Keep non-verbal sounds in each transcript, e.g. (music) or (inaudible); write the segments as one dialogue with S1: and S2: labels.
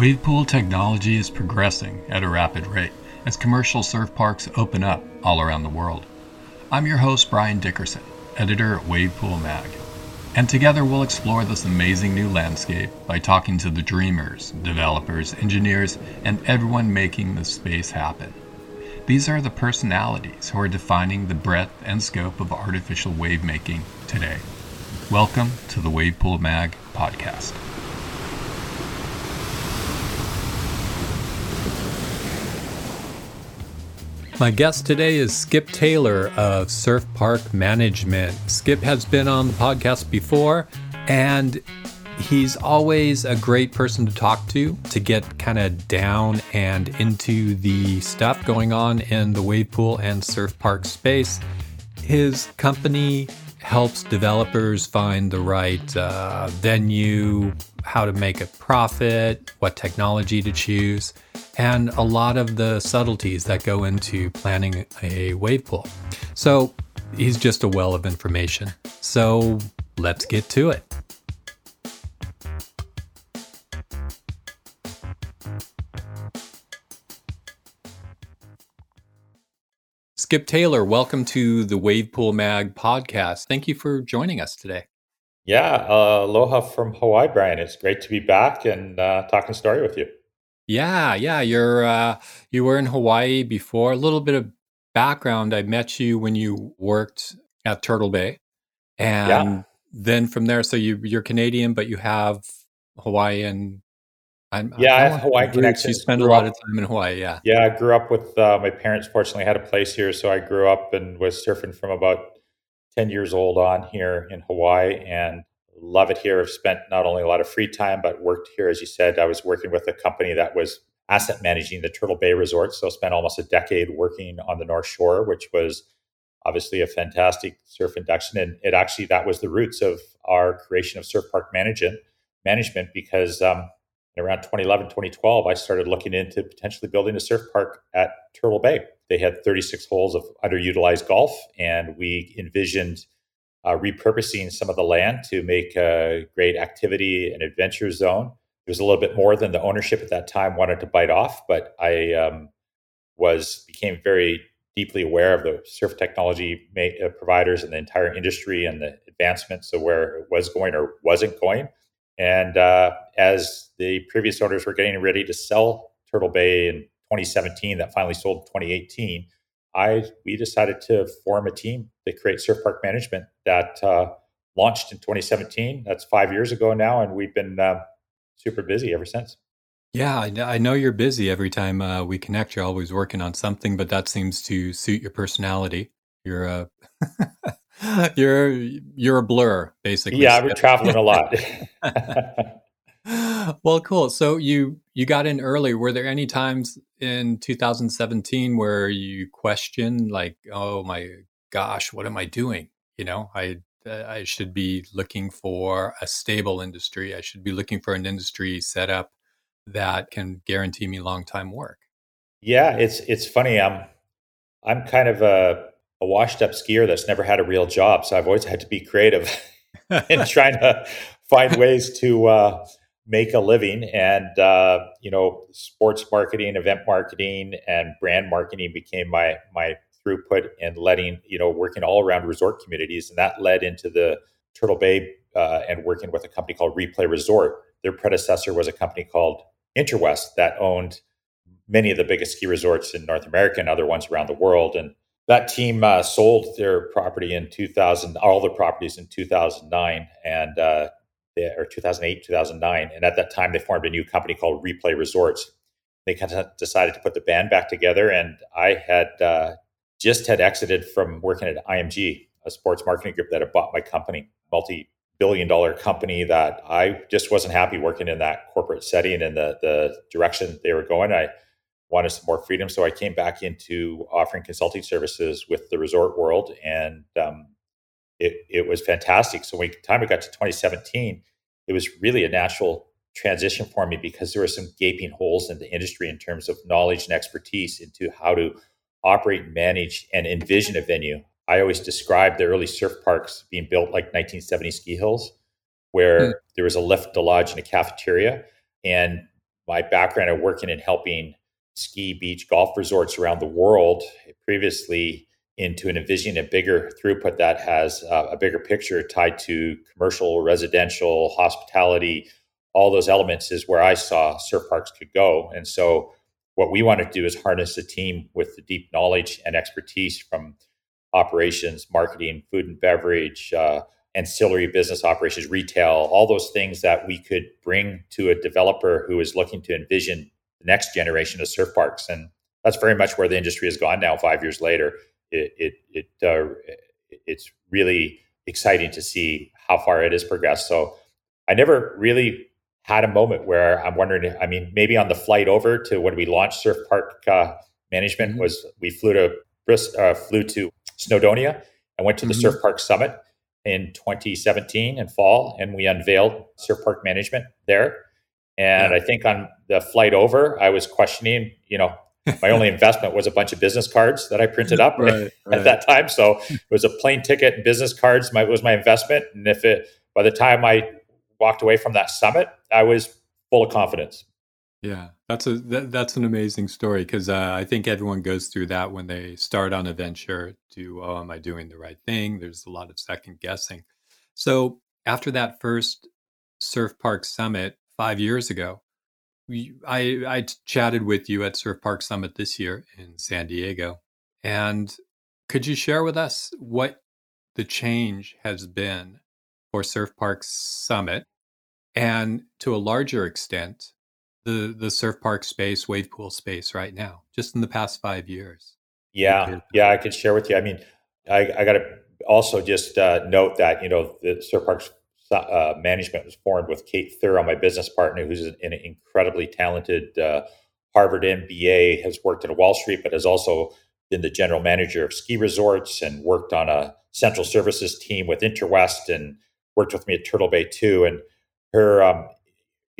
S1: Wave pool technology is progressing at a rapid rate as commercial surf parks open up all around the world. I'm your host, Brian Dickerson, editor at Wave Pool Mag. And together we'll explore this amazing new landscape by talking to the dreamers, developers, engineers, and everyone making the space happen. These are the personalities who are defining the breadth and scope of artificial wave making today. Welcome to the Wave Pool Mag podcast. My guest today is Skip Taylor of Surf Park Management. Skip has been on the podcast before, and he's always a great person to talk to to get kind of down and into the stuff going on in the wave pool and surf park space. His company helps developers find the right uh, venue, how to make a profit, what technology to choose, and a lot of the subtleties that go into planning a wave pool. So he's just a well of information. So let's get to it. Skip Taylor, welcome to the Wave Pool Mag podcast. Thank you for joining us today.
S2: Yeah, uh, aloha from Hawaii, Brian. It's great to be back and uh, talking story with you.
S1: Yeah, yeah, you're uh, you were in Hawaii before. A little bit of background: I met you when you worked at Turtle Bay, and yeah. then from there, so you you're Canadian, but you have Hawaiian.
S2: I'm, yeah, I have Hawaii connections.
S1: You spend a lot up, of time in Hawaii. Yeah,
S2: yeah. I grew up with uh, my parents. Fortunately, had a place here, so I grew up and was surfing from about ten years old on here in Hawaii, and love it here. I've spent not only a lot of free time, but worked here. As you said, I was working with a company that was asset managing the Turtle Bay Resort. So I spent almost a decade working on the North Shore, which was obviously a fantastic surf induction. And it actually, that was the roots of our creation of Surf Park Management, management because um, around 2011, 2012, I started looking into potentially building a surf park at Turtle Bay. They had 36 holes of underutilized golf, and we envisioned – uh, repurposing some of the land to make a great activity and adventure zone. It was a little bit more than the ownership at that time wanted to bite off, but I um, was became very deeply aware of the surf technology ma- uh, providers and the entire industry and the advancements of where it was going or wasn't going. And uh, as the previous owners were getting ready to sell Turtle Bay in 2017, that finally sold in 2018 I we decided to form a team to create Surf Park Management that uh, launched in 2017. That's five years ago now, and we've been uh, super busy ever since.
S1: Yeah, I know you're busy every time uh, we connect. You're always working on something, but that seems to suit your personality. You're a (laughs) (laughs) you're you're a blur, basically.
S2: Yeah, we're traveling a lot. (laughs) (laughs)
S1: well, cool. So you you got in early. Were there any times in 2017 where you questioned, like, oh my gosh, what am I doing? You know, I I should be looking for a stable industry. I should be looking for an industry setup that can guarantee me long time work.
S2: Yeah, it's it's funny. I'm I'm kind of a a washed up skier that's never had a real job, so I've always had to be creative (laughs) in (laughs) trying to find ways to uh, make a living. And uh, you know sports marketing event marketing and brand marketing became my my throughput and letting you know working all around resort communities. And that led into the turtle bay uh, and working with a company called replay resort. Their predecessor was a company called Intrawest that owned many of the biggest ski resorts in north america and other ones around the world. And that team uh, sold their property in 2000 all the properties in 2009 and uh, or 2008, 2009. And at that time, they formed a new company called Replay Resorts. They kind of decided to put the band back together. And I had uh, just had exited from working at IMG, a sports marketing group that had bought my company, multi billion dollar company that I just wasn't happy working in that corporate setting and the, the direction they were going. I wanted some more freedom. So I came back into offering consulting services with the resort world. And um, it, it was fantastic. So when time it got to 2017, it was really a natural transition for me because there were some gaping holes in the industry in terms of knowledge and expertise into how to operate, manage, and envision a venue. I always describe the early surf parks being built like 1970 ski hills, where mm. there was a lift, a lodge, and a cafeteria. And my background of working and helping ski beach golf resorts around the world previously into an envisioning a bigger throughput that has uh, a bigger picture tied to commercial, residential, hospitality, all those elements is where I saw surf parks could go. And so what we want to do is harness a team with the deep knowledge and expertise from operations, marketing, food and beverage, uh, ancillary business operations, retail, all those things that we could bring to a developer who is looking to envision the next generation of surf parks. And that's very much where the industry has gone now. Five years later, it it, it uh, it's really exciting to see how far it has progressed. So I never really had a moment where I'm wondering. I mean, maybe on the flight over to when we launched Surf Park uh, Management mm-hmm. was we flew to uh, flew to Snowdonia and went to the mm-hmm. Surf Park Summit in 2017 in fall, and we unveiled Surf Park Management there. And yeah. I think on the flight over, I was questioning, you know, my only (laughs) investment was a bunch of business cards that I printed up right, (laughs) at right. that time. So it was a plane ticket and business cards my, was my investment. And if it, by the time I walked away from that summit, I was full of confidence.
S1: Yeah, that's a that, that's an amazing story because uh, I think everyone goes through that when they start on a venture. To oh, am I doing the right thing? There's a lot of second guessing. So after that first Surf Park Summit five years ago, we, I I chatted with you at Surf Park Summit this year in San Diego, and could you share with us what the change has been for Surf Park Summit, and to a larger extent the the surf park space, wave pool space right now, just in the past five years?
S2: Yeah, yeah, I could share with you. I mean, I, I got to also just uh, note that you know the surf parks uh, management was formed with Kate Thurrow, my business partner, who's an, an incredibly talented uh, Harvard MBA, has worked at Wall Street, but has also been the general manager of ski resorts and worked on a central services team with Intrawest and worked with me at Turtle Bay too. And her um,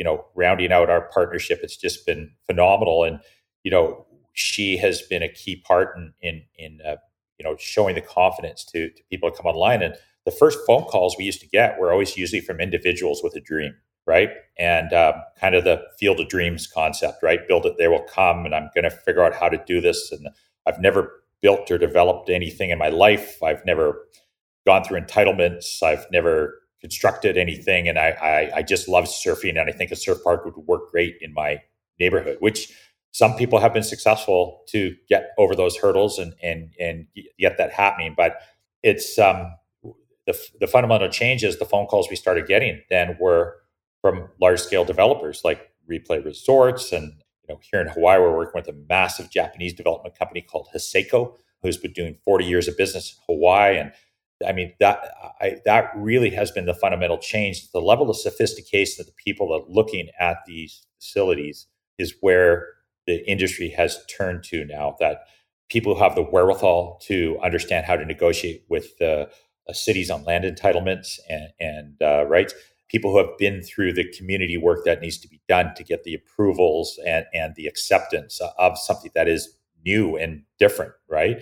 S2: you know, rounding out our partnership, it's just been phenomenal. And, you know, she has been a key part in, in, in uh, you know, showing the confidence to, to people to come online. And the first phone calls we used to get were always usually from individuals with a dream, right? And um, kind of the field of dreams concept, right? Build it, they will come, and I'm going to figure out how to do this. And I've never built or developed anything in my life. I've never gone through entitlements. I've never constructed anything, and I, I, I just love surfing, and I think a surf park would work great in my neighborhood. Which some people have been successful to get over those hurdles and and and get that happening, but it's um, the the fundamental changes. The phone calls we started getting then were from large scale developers like Replay Resorts, and you know here in Hawaii we're working with a massive Japanese development company called Haseko, who's been doing 40 years of business in Hawaii and I mean that I, that really has been the fundamental change. The level of sophistication of the people that are looking at these facilities is where the industry has turned to now. That people have the wherewithal to understand how to negotiate with the cities on land entitlements and, and uh, rights. People who have been through the community work that needs to be done to get the approvals and, and the acceptance of something that is new and different, right?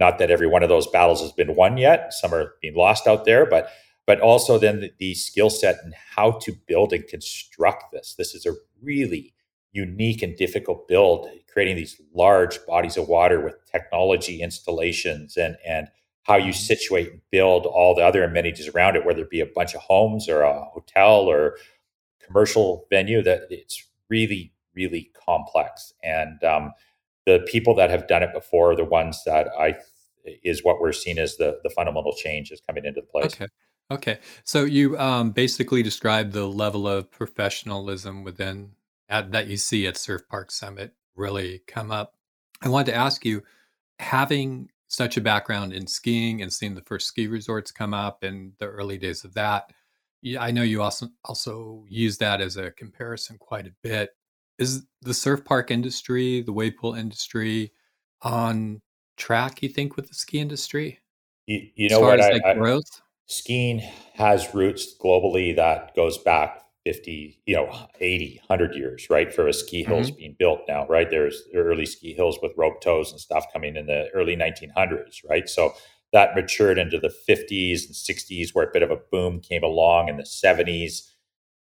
S2: Not that every one of those battles has been won yet; some are being lost out there, but but also then the, the skill set and how to build and construct this. This is a really unique and difficult build, creating these large bodies of water with technology installations and and how you situate and build all the other amenities around it, whether it be a bunch of homes or a hotel or commercial venue. That it's really really complex and um, the people that have done it before are the ones that I is what we're seeing as the the fundamental change is coming into the place.
S1: Okay. Okay. So you um, basically described the level of professionalism within at, that you see at Surf Park Summit really come up. I wanted to ask you, having such a background in skiing and seeing the first ski resorts come up in the early days of that, I know you also also use that as a comparison quite a bit is the surf park industry, the wave pool industry, on track? You think with the ski industry?
S2: You, you know what? As, like, I, growth. skiing has roots globally that goes back 50, you know, 80, 100 years, right? For a ski hills mm-hmm. being built now, right? There's early ski hills with rope tows and stuff coming in the early 1900s, right? So that matured into the 50s and 60s, where a bit of a boom came along in the 70s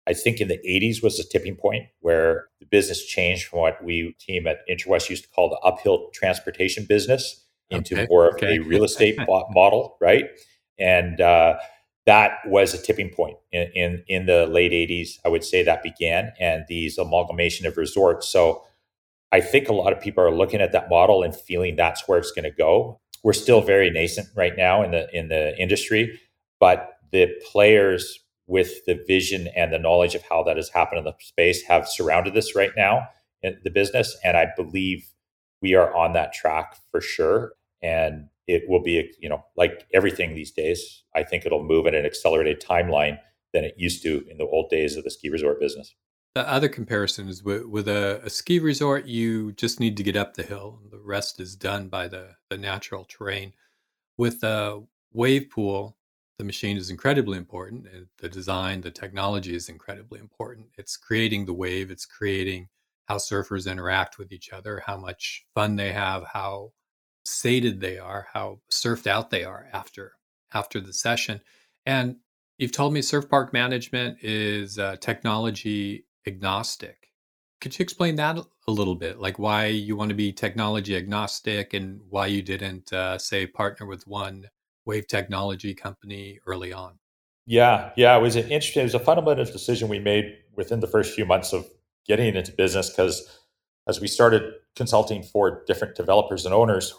S2: I think in the 80s was a tipping point where the business changed from what we team at Intrawest used to call the uphill transportation business into
S1: Okay,
S2: more of
S1: okay.
S2: a real estate (laughs) model, right? And uh, that was a tipping point in, in in the late 80s. I would say that began, and these amalgamation of resorts. So I think a lot of people are looking at that model and feeling that's where it's going to go. We're still very nascent right now in the in the industry, but the players with the vision and the knowledge of how that has happened in the space have surrounded this right now in the business, and I believe we are on that track for sure. And it will be, you know, like everything these days. I think it'll move at an accelerated timeline than it used to in the old days of the ski resort business.
S1: The other comparison is with, with a, a ski resort, you just need to get up the hill. The rest is done by the, the natural terrain. With a wave pool, the machine is incredibly important. Uh, the design, the technology is incredibly important. It's creating the wave, it's creating how surfers interact with each other, how much fun they have, how sated they are, how surfed out they are after after the session. And you've told me surf park management is uh, technology agnostic. Could you explain that a little bit? Like why you want to be technology agnostic and why you didn't, uh, say, partner with one wave technology company early on?
S2: Yeah, yeah, it was an interesting. It was a fundamental decision we made within the first few months of getting into business because as we started consulting for different developers and owners,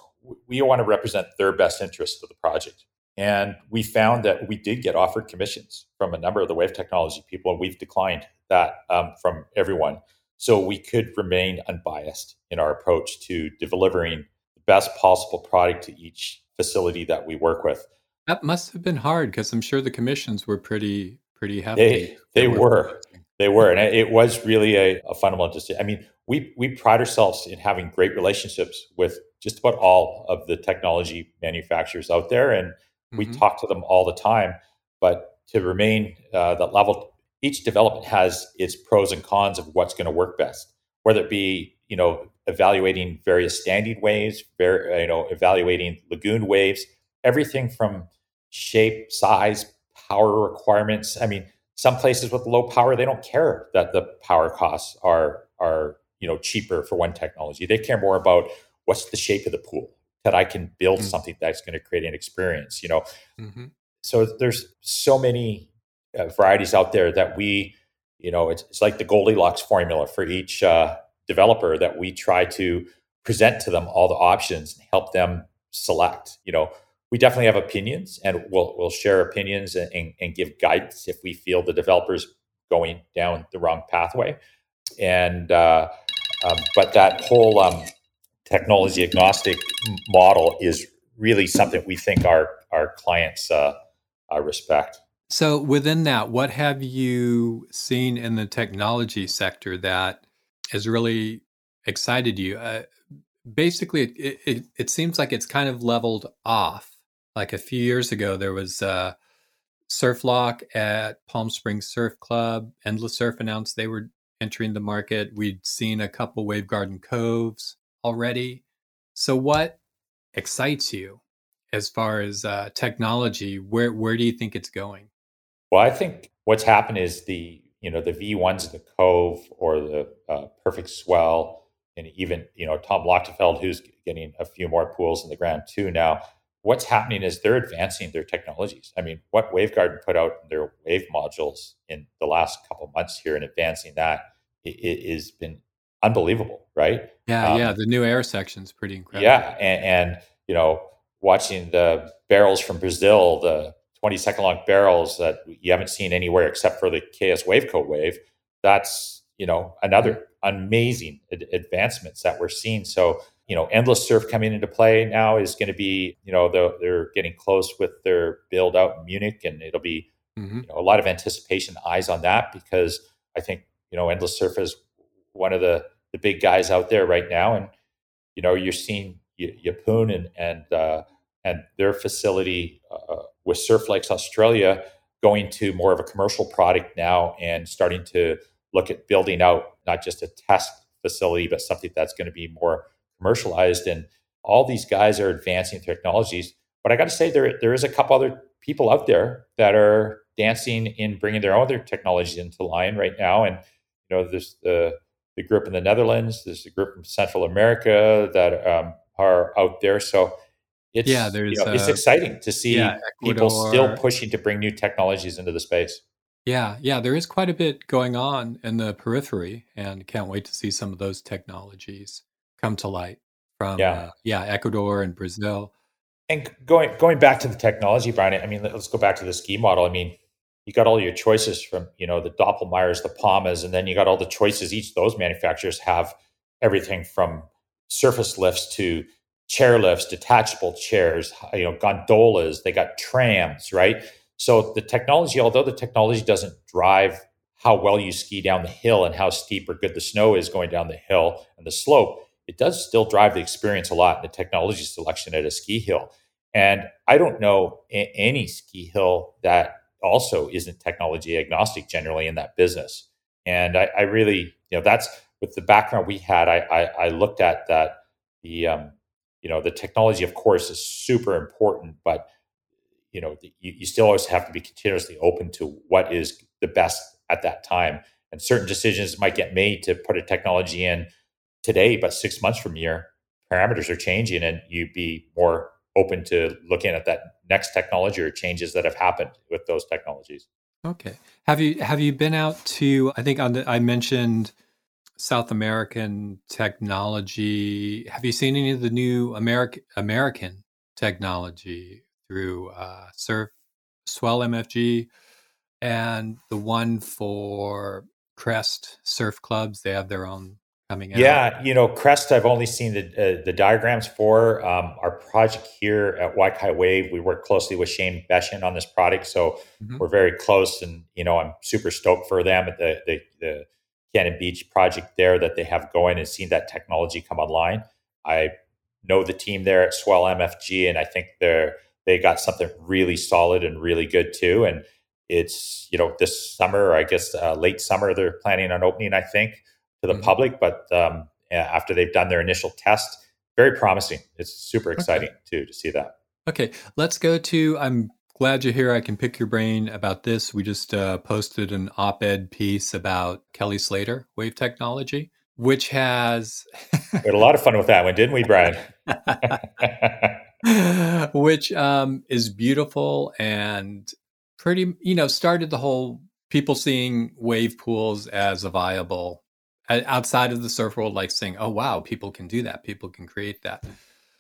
S2: we want to represent their best interest of the project. And we found that we did get offered commissions from a number of the wave technology people, and we've declined that um, from everyone. So we could remain unbiased in our approach to delivering the best possible product to each facility that we work with.
S1: That must have been hard because I'm sure the commissions were pretty pretty hefty.
S2: They they were they were, and it was really a, a fundamental decision. I mean, we we pride ourselves in having great relationships with just about all of the technology manufacturers out there, and we
S1: Mhm.
S2: talk to them all the time. But to remain uh, that level, each development has its pros and cons of what's going to work best. Whether it be you know evaluating various standing waves, ver- you know evaluating lagoon waves, everything from shape, size, power requirements. I mean, some places with low power they don't care that the power costs are are you know cheaper for one technology. They care more about what's the shape of the pool that I can build
S1: Mm.
S2: something that's going to create an experience. You know,
S1: Mhm.
S2: so there's so many uh, varieties out there that we you know it's, it's like the goldilocks formula for each uh, developer that we try to present to them all the options and help them select you know we definitely have opinions and we'll, we'll share opinions and, and, and give guidance if we feel the developers going down the wrong pathway and uh, um, but that whole um, technology agnostic model is really something we think our our clients uh, uh, respect.
S1: So within that, what have you seen in the technology sector that has really excited you? Uh, basically, it, it it seems like it's kind of leveled off. Like a few years ago, there was uh, Surf Loch at Palm Springs Surf Club. Endless Surf announced they were entering the market. We'd seen a couple Wavegarden Coves already. So, what excites you as far as uh, technology? Where where do you think it's going?
S2: Well, I think what's happened is the you know the V ones the Cove or the uh, Perfect Swell, and even you know Tom Lochtefeld, who's getting a few more pools in the ground too now. What's happening is they're advancing their technologies. I mean, what Wavegarden put out their wave modules in the last couple months here and advancing that it, it has been unbelievable, right?
S1: Yeah,
S2: Um,
S1: yeah. The new air section's pretty incredible.
S2: Yeah, and, and you know, watching the barrels from Brazil, the 20 second long barrels that you haven't seen anywhere except for the KS Waveco wave. That's you know another amazing ad- advancements that we're seeing. So you know, endless surf coming into play now is going to be you know they're, they're getting close with their build out in Munich, and it'll be
S1: hmm
S2: you know, a lot of anticipation, eyes on that because I think you know endless surf is one of the the big guys out there right now, and you know you're seeing Y- Yeppoon and and uh, and their facility uh, with Surf Lakes Australia going to more of a commercial product now and starting to look at building out not just a test facility but something that's going to be more commercialized and all these guys are advancing technologies but I got to say there there is a couple other people out there that are dancing in bringing their other technologies into line right now. And you know, there's the the group in the Netherlands, there's a group in Central America that um, are out there. So it's yeah, there's you know, it's uh, exciting to see yeah, people still pushing to bring new technologies into the space.
S1: Yeah, yeah, there is quite a bit going on in the periphery, and can't wait to see some of those technologies come to light from yeah, uh, yeah Ecuador and Brazil.
S2: And going going back to the technology, Brian. I mean, let's go back to the ski model. I mean, you got all your choices from you know the Doppelmayrs, the Pomas, and then you got all the choices. Each of those manufacturers have everything from surface lifts to chair lifts, detachable chairs, you know, gondolas. They got trams, right? So the technology, although the technology doesn't drive how well you ski down the hill and how steep or good the snow is going down the hill and the slope, it does still drive the experience a lot in the technology selection at a ski hill. And I don't know any ski hill that also isn't technology agnostic generally in that business. And I, I really, you know, that's with the background we had. I, I, I looked at that the, um, you know, the technology, of course, is super important, but you know, you, you still always have to be continuously open to what is the best at that time. And certain decisions might get made to put a technology in today, but six months from here, parameters are changing, and you'd be more open to looking at that next technology or changes that have happened with those technologies.
S1: Okay. Have you have you been out to? I think on the, I mentioned South American technology. Have you seen any of the new American American technology through uh, Surf Swell MFG and the one for Crest Surf Clubs? They have their own coming
S2: out? Yeah, you know, Crest, I've only seen the uh, the diagrams for um, our project here at Wakai Wave. We work closely with Shane Beshin on this product, so mm-hmm. we're very close. And you know, I'm super stoked for them at the, the the Cannon Beach project there that they have going and seeing that technology come online. I know the team there at Swell MFG, and I think they're they got something really solid and really good too. And it's you know this summer, I guess uh, late summer, they're planning on opening. I think to the mm-hmm. public, but um, after they've done their initial test, very promising. It's super exciting okay. too to see that.
S1: Okay, let's go to. I'm glad you're here. I can pick your brain about this. We just uh, posted an op-ed piece about Kelly Slater wave technology, which has
S2: we had a lot of fun with that one, didn't we, Brian? (laughs)
S1: which um, is beautiful and pretty. You know, started the whole people seeing wave pools as a viable outside of the surf world like saying oh wow people can do that. People can create that.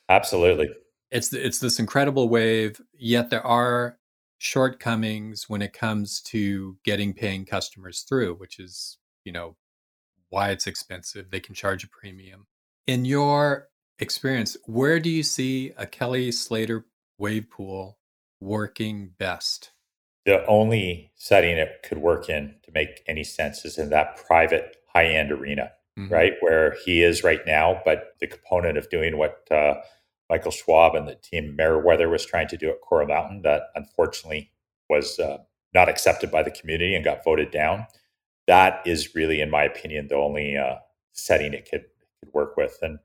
S2: Absolutely.
S1: It's it's this incredible wave yet there are shortcomings when it comes to getting paying customers through which is you know why it's expensive. They can charge a premium. In your experience where do you see a kelly slater wave pool working best?
S2: The only setting it could work in to make any sense is in that private high end arena, mm-hmm. right? Where he is right now. But the component of doing what uh, Michael Schwab and the team Meriwether was trying to do at Coral Mountain that unfortunately was uh, not accepted by the community and got voted down. That is really, in my opinion, the only uh, setting it could, could work with. And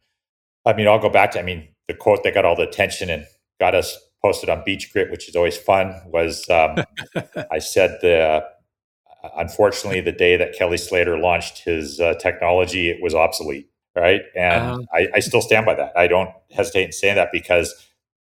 S2: I mean, I'll go back to, I mean, the quote that got all the attention and got us posted on BeachGrit, which is always fun, was um, (laughs) I said the unfortunately, the day that Kelly Slater launched his uh, technology, it was obsolete. Right. And uh-huh. I, I, still stand by that. I don't hesitate in saying that because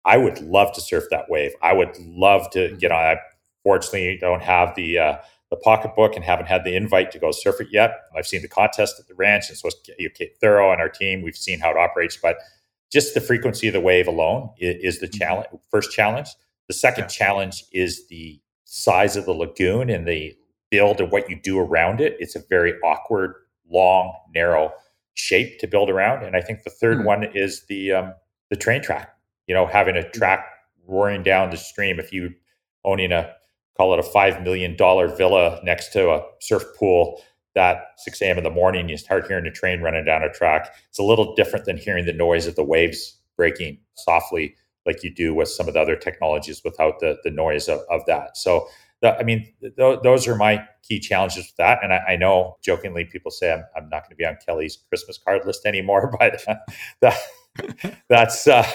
S2: I would love to surf that wave. I would love to mm-hmm. get on. I fortunately don't have the, uh, the pocketbook and haven't had the invite to go surf it yet. I've seen the contest at the ranch, and so you Kate Thurrow and our team. We've seen how it operates, but just the frequency of the wave alone is, is the mm-hmm. challenge. First challenge. The second yeah. challenge is the size of the lagoon and the build and what you do around it, it's a very awkward, long, narrow shape to build around. And I think the 3rd mm-hmm. one is the um, the train track. You know, having a hmm. track roaring down the stream. If you owning a call it a five million dollar villa next to a surf pool, that 6 a.m. in the morning, you start hearing a train running down a track. It's a little different than hearing the noise of the waves breaking softly, like you do with some of the other technologies without the the noise of, of that. So I mean, th- those are my key challenges with that. And I, I know jokingly people say I'm, I'm not going to be on Kelly's Christmas card list anymore, (laughs) but (laughs) that, that's, uh,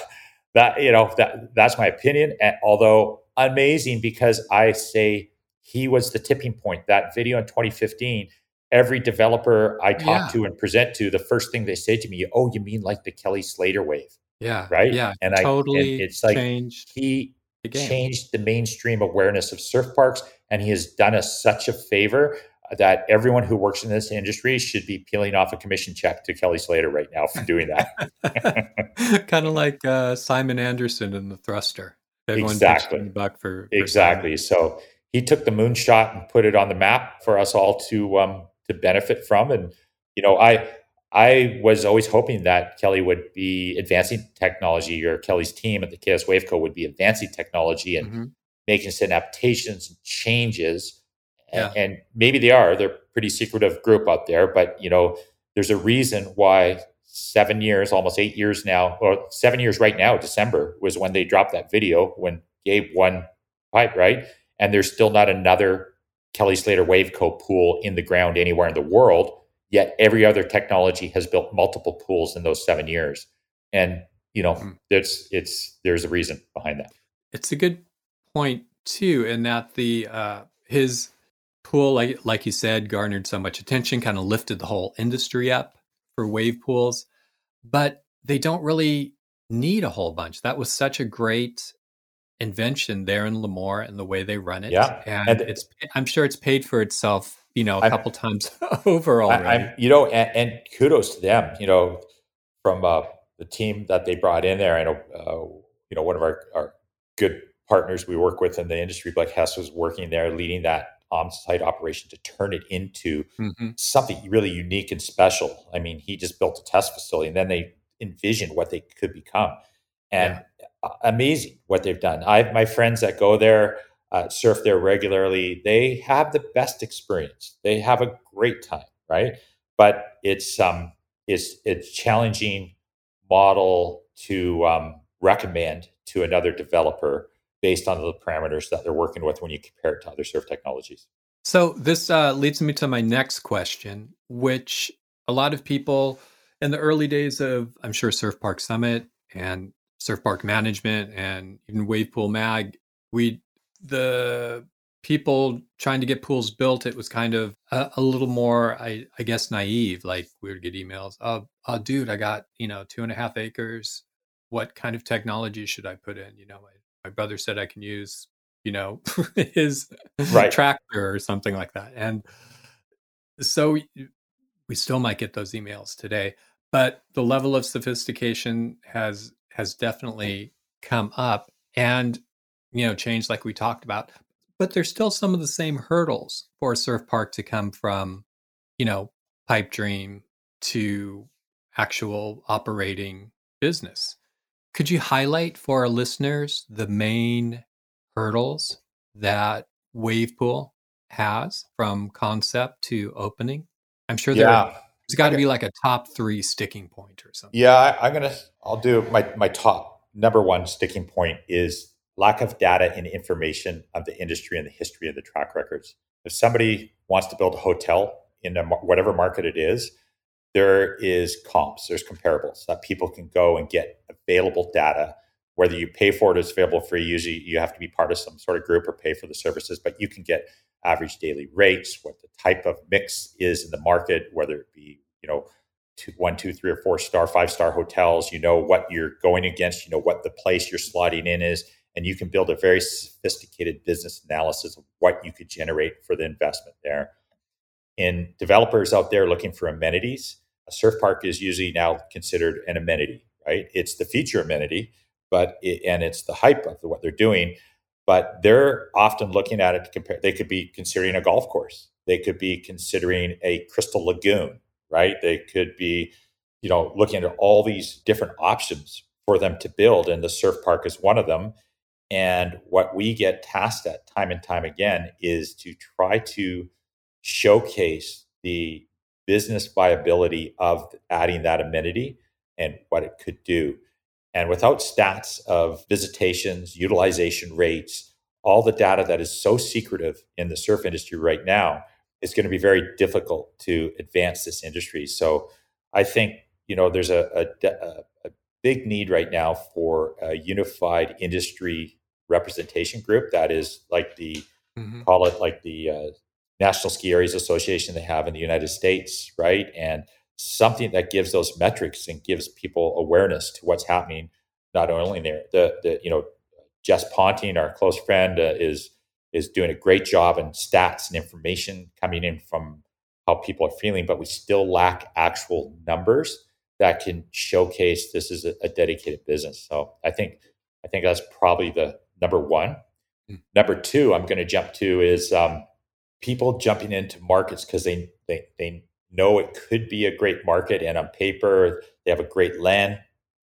S2: that, you know, that, that's my opinion. And although amazing because I say he was the tipping point. That video in 2015, every developer I talk yeah. to and present to, the first thing they say to me, "Oh, you mean like the Kelly Slater wave?"
S1: Yeah,
S2: right.
S1: Yeah,
S2: and
S1: totally.
S2: I, totally it's like
S1: changed
S2: he changed the mainstream awareness of surf parks, and he has done us such a favor that everyone who works in this industry should be peeling off a commission check to Kelly Slater right now for doing
S1: that. (laughs) kind of like uh, Simon Anderson in the thruster.
S2: Everyone exactly.
S1: buck for, for
S2: exactly. Simon. So he took the moonshot and put it on the map for us all to um, to benefit from. And you know, I I was always hoping that Kelly would be advancing technology, or Kelly's team at the KS Waveco would be advancing technology and mm-hmm. making some adaptations and changes yeah. and, maybe they are. They're a pretty secretive group out there, but you know, there's a reason why seven years, almost eight years now, or seven years right now, December was when they dropped that video when Gabe won pipe, right? And there's still not another Kelly Slater Waveco pool in the ground anywhere in the world. Yet every other technology has built multiple pools in those seven years. And you know, mm. there's it's there's a reason behind that.
S1: It's a good point too, in that the uh his pool, like like you said, garnered so much attention, kind of lifted the whole industry up for wave pools. But they don't really need a whole bunch. That was such a great invention there in Lemoore and the way they run it.
S2: Yeah,
S1: and, and it's I'm sure it's paid for itself, you know, a I'm, couple times (laughs) over already.
S2: I, you know, and, and, kudos to them. You know, from uh, the team that they brought in there. I know, uh, you know, one of our, our good partners we work with in the industry, Blake Hess, was working there, leading that on-site operation to turn it into mm-hmm. something really unique and special. I mean, he just built a test facility, and then they envisioned what they could become, and yeah. amazing what they've done. I have my friends that go there, uh, surf there regularly. They have the best experience. They have a great time, right? But it's um, it's it's challenging model to um, recommend to another developer based on the parameters that they're working with when you compare it to other surf technologies.
S1: So this uh, leads me to my next question, which a lot of people in the early days of, I'm sure, Surf Park Summit and Surf Park Management and even Wave Pool Mag, we the people trying to get pools built, it was kind of a, a little more, I, I, guess, naive. Like we would get emails, oh, oh, dude, I got you know two and a half acres. What kind of technology should I put in? You know, my brother said I can use, you know, (laughs) his right. tractor or something like that. And so we still might get those emails today, but the level of sophistication has has definitely come up and you know change like we talked about. But there's still some of the same hurdles for a surf park to come from, you know, pipe dream to actual operating business. Could you highlight for our listeners the main hurdles that Wavepool has from concept to opening? I'm sure there yeah. there's got to be like a top three sticking point or something.
S2: Yeah, I, I'm gonna. I'll do my my top number one sticking point is lack of data and information of the industry and the history of the track records. If somebody wants to build a hotel in a, whatever market it is, there is comps, there's comparables that people can go and get available data. Whether you pay for it it's available free, usually you have to be part of some sort of group or pay for the services, but you can get average daily rates, what the type of mix is in the market, whether it be, you know, two, one, two, three, or four star, five star hotels. You know what you're going against, you know what the place you're slotting in is, and you can build a very sophisticated business analysis of what you could generate for the investment there. In developers out there looking for amenities, a surf park is usually now considered an amenity, right? It's the feature amenity, but it, and it's the hype of what they're doing. But they're often looking at it to compare. They could be considering a golf course. They could be considering a crystal lagoon, right? They could be, you know, looking at all these different options for them to build, and the surf park is one of them. And what we get tasked at time and time again is to try to showcase the business viability of adding that amenity and what it could do. And without stats of visitations, utilization rates, all the data that is so secretive in the surf industry right now, it's going to be very difficult to advance this industry. So I think, you know, there's a, a, a big need right now for a unified industry representation group that is like the mm-hmm. call it like the uh, National Ski Areas Association they have in the United States, right? And something that gives those metrics and gives people awareness to what's happening, not only there. The, the you know, Jess Ponting, our close friend, uh, is is doing a great job in stats and information coming in from how people are feeling, but we still lack actual numbers that can showcase this is a, a dedicated business. So I think I think that's probably the number one. Mm. Number two, I'm going to jump to is um, people jumping into markets because they, they they know it could be a great market, and on paper they have a great land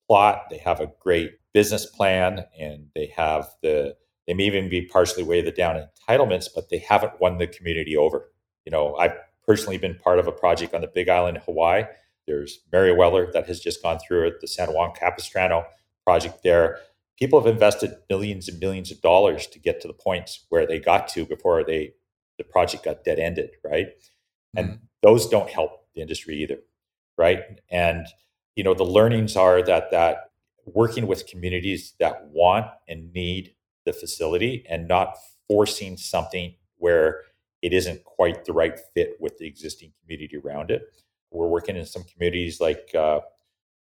S2: plot, they have a great business plan, and they have the they may even be partially weighted down entitlements, but they haven't won the community over. You know, I've personally been part of a project on the Big Island, Hawaii. There's Meriwether that has just gone through it, the San Juan Capistrano project there. People have invested millions and millions of dollars to get to the points where they got to before they the project got dead ended, right? Mm-hmm. And those don't help the industry either, right? And you know the learnings are that that working with communities that want and need the facility and not forcing something where it isn't quite the right fit with the existing community around it. We're working in some communities like uh,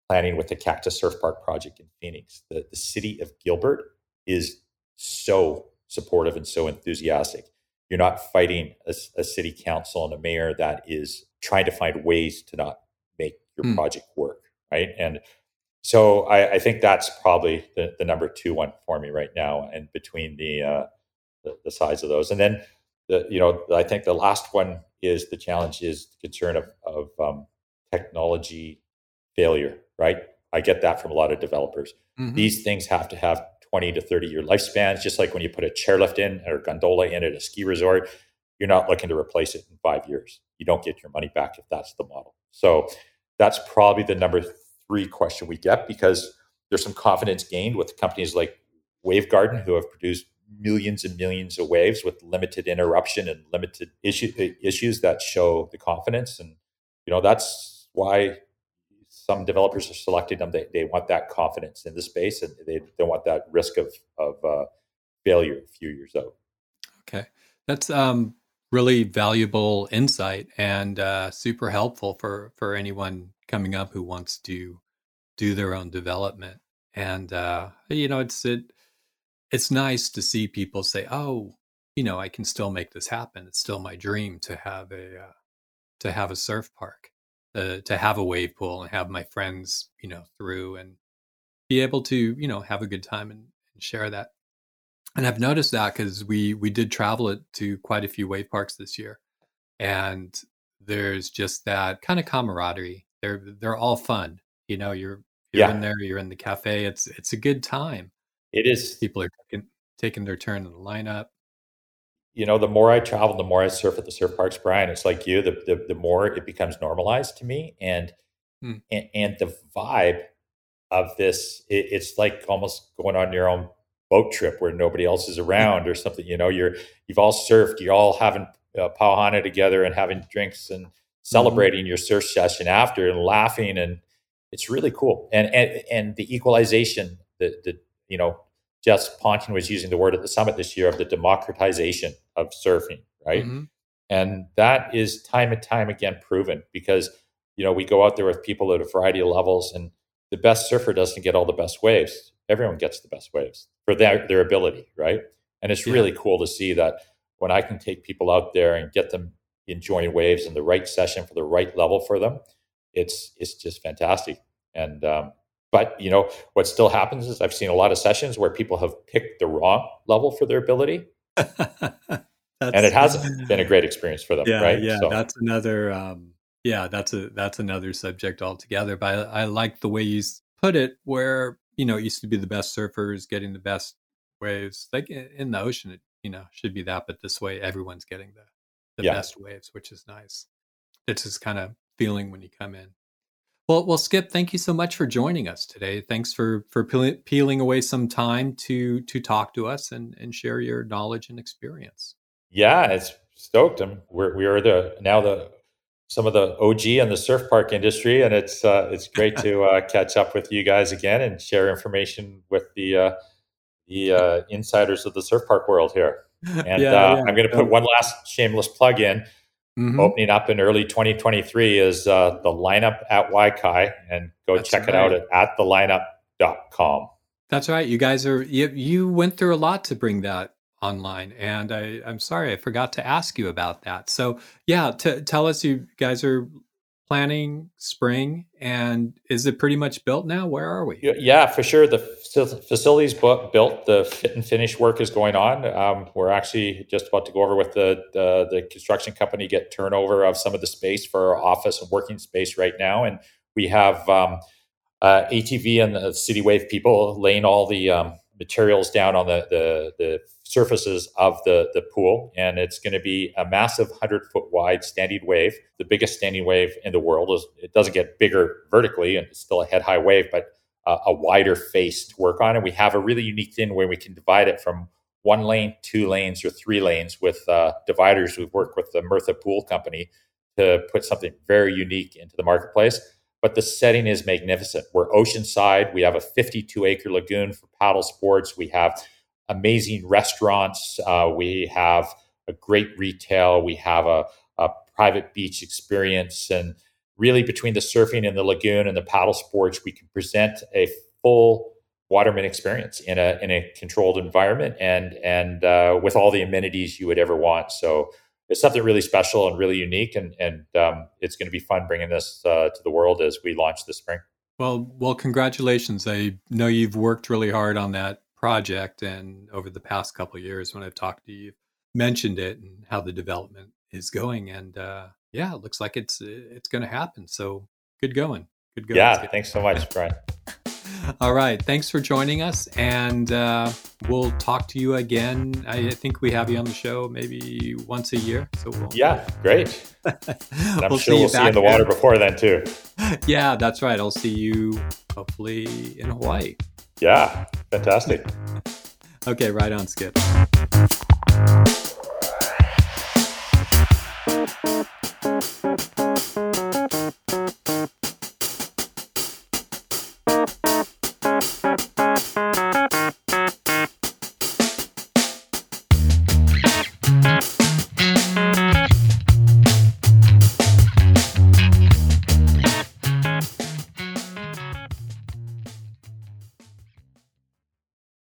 S2: planning with the Cactus Surf Park project in Phoenix. The, the city of Gilbert is so supportive and so enthusiastic. You're not fighting a, a, city council and a mayor that is trying to find ways to not make your mm. project work, right? And so I, I think that's probably the, the, number two one for me right now, and between the, uh, the the size of those, and then the you know I think the last one is the challenge is the concern of of um, technology failure, right? I get that from a lot of developers. Mm-hmm. These things have to have 20 to 30 year lifespans, just like when you put a chairlift in or gondola in at a ski resort, you're not looking to replace it in five years. You don't get your money back if that's the model. So that's probably the number three question we get because there's some confidence gained with companies like Wavegarden who have produced millions and millions of waves with limited interruption and limited issue, issues that show the confidence. And, you know, that's why some developers are selecting them. They, they want that confidence in the space and they don't want that risk of, of uh, failure a few years out.
S1: Okay. That's um, really valuable insight and uh, super helpful for, for anyone coming up who wants to do their own development. And, uh, you know, it's, it, it's nice to see people say, "Oh, you know, I can still make this happen. It's still my dream to have a uh, to have a surf park, uh, to have a wave pool, and have my friends, you know, through and be able to, you know, have a good time and, and share that." And I've noticed that because we we did travel it to quite a few wave parks this year, and there's just that kind of camaraderie. They're they're all fun. You know, you're you're yeah. in there, you're in the cafe. It's it's a good time
S2: it is.
S1: People are taking, taking their turn in the lineup.
S2: You know, the more I travel, the more I surf at the surf parks, Brian. It's like you. The the, the more it becomes normalized to me, and hmm. and, and, the vibe of this, it, it's like almost going on your own boat trip where nobody else is around or something. You know, you're you've all surfed, you're all having uh, pauhana together and having drinks and mm-hmm. celebrating mm-hmm. your surf session after and laughing and it's really cool. And and and the equalization, the the you know Jess Ponting was using the word at the summit this year of the democratization of surfing, right? Mm-hmm. And that is time and time again proven because, you know, we go out there with people at a variety of levels and the best surfer doesn't get all the best waves. Everyone gets the best waves for their, their ability, right? And it's yeah. really cool to see that when I can take people out there and get them enjoying waves in the right session for the right level for them, it's it's just fantastic. And um, but you know what still happens is I've seen a lot of sessions where people have picked the wrong level for their ability, (laughs) and it hasn't (laughs) been a great experience for them.
S1: Yeah,
S2: right?
S1: Yeah, so. that's another. Um, yeah, that's a that's another subject altogether. But I, I like the way you put it, where you know it used to be the best surfers getting the best waves, like in the ocean. It you know should be that, but this way everyone's getting the the yeah. best waves, which is nice. It's this kind of feeling when you come in. Well, well, Skip, thank you so much for joining us today. Thanks for for peeling away some time to to talk to us and and share your knowledge and experience.
S2: Yeah, it's stoked. I'm, we're we are the now the some of the OG in the surf park industry, and it's uh, it's great to (laughs) uh, catch up with you guys again and share information with the uh, the uh, insiders of the surf park world here. (laughs) And yeah, uh, yeah. I'm going to put one last shameless plug in. Mm-hmm. Opening up in early 2023 is uh, the lineup at Wai Kai, and go That's check right. it out at, at thelineup.com.
S1: That's right. You guys are you, you went through a lot to bring that online, and I, I'm sorry I forgot to ask you about that. So yeah, t- tell us you guys are planning spring and is it pretty much built now where are we
S2: yeah for sure the facilities built the fit and finish work is going on um, we're actually just about to go over with the, the, the construction company get turnover of some of the space for our office and working space right now and we have um, uh, atv and the Citywave people laying all the um, materials down on the, the, the surfaces of the, the pool. And it's going to be a massive 100 foot wide standing wave, the biggest standing wave in the world. It doesn't get bigger vertically, and it's still a head high wave, but a wider face to work on. And we have a really unique thing where we can divide it from one lane, two lanes, or three lanes with uh, dividers. We've worked with the Myrtha Pool Company to put something very unique into the marketplace. But the setting is magnificent. We're oceanside. We have a 52 acre lagoon for paddle sports. We have amazing restaurants. Uh, we have a great retail. We have a, a, private beach experience. And really, between the surfing and the lagoon and the paddle sports, we can present a full waterman experience in a in a controlled environment and and uh, with all the amenities you would ever want. So it's something really special and really unique, and and um, it's going to be fun bringing this uh, to the world as we launch this spring.
S1: Well, well, congratulations! I know you've worked really hard on that project. And over the past couple years, when I've talked to you, mentioned it and how the development is going. And uh, yeah, it looks like it's it's going to happen. So good going. Good going.
S2: Yeah, thanks so much, Brian. (laughs)
S1: All right. Thanks for joining us. And uh, we'll talk to you again. I think we have you on the show maybe once a year. So we'll,
S2: yeah, great. (laughs) I'm we'll sure we'll see you in the water before then, too. (laughs)
S1: Yeah, that's right. I'll see you hopefully in Hawaii.
S2: Yeah, fantastic.
S1: okay, right on, Skip.